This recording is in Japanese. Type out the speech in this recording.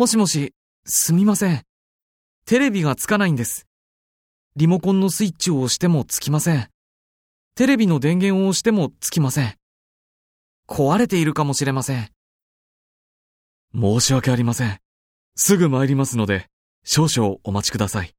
もしもし、すみません。テレビがつかないんです。リモコンのスイッチを押してもつきません。テレビの電源を押してもつきません。壊れているかもしれません。申し訳ありません。すぐ参りますので、少々お待ちください。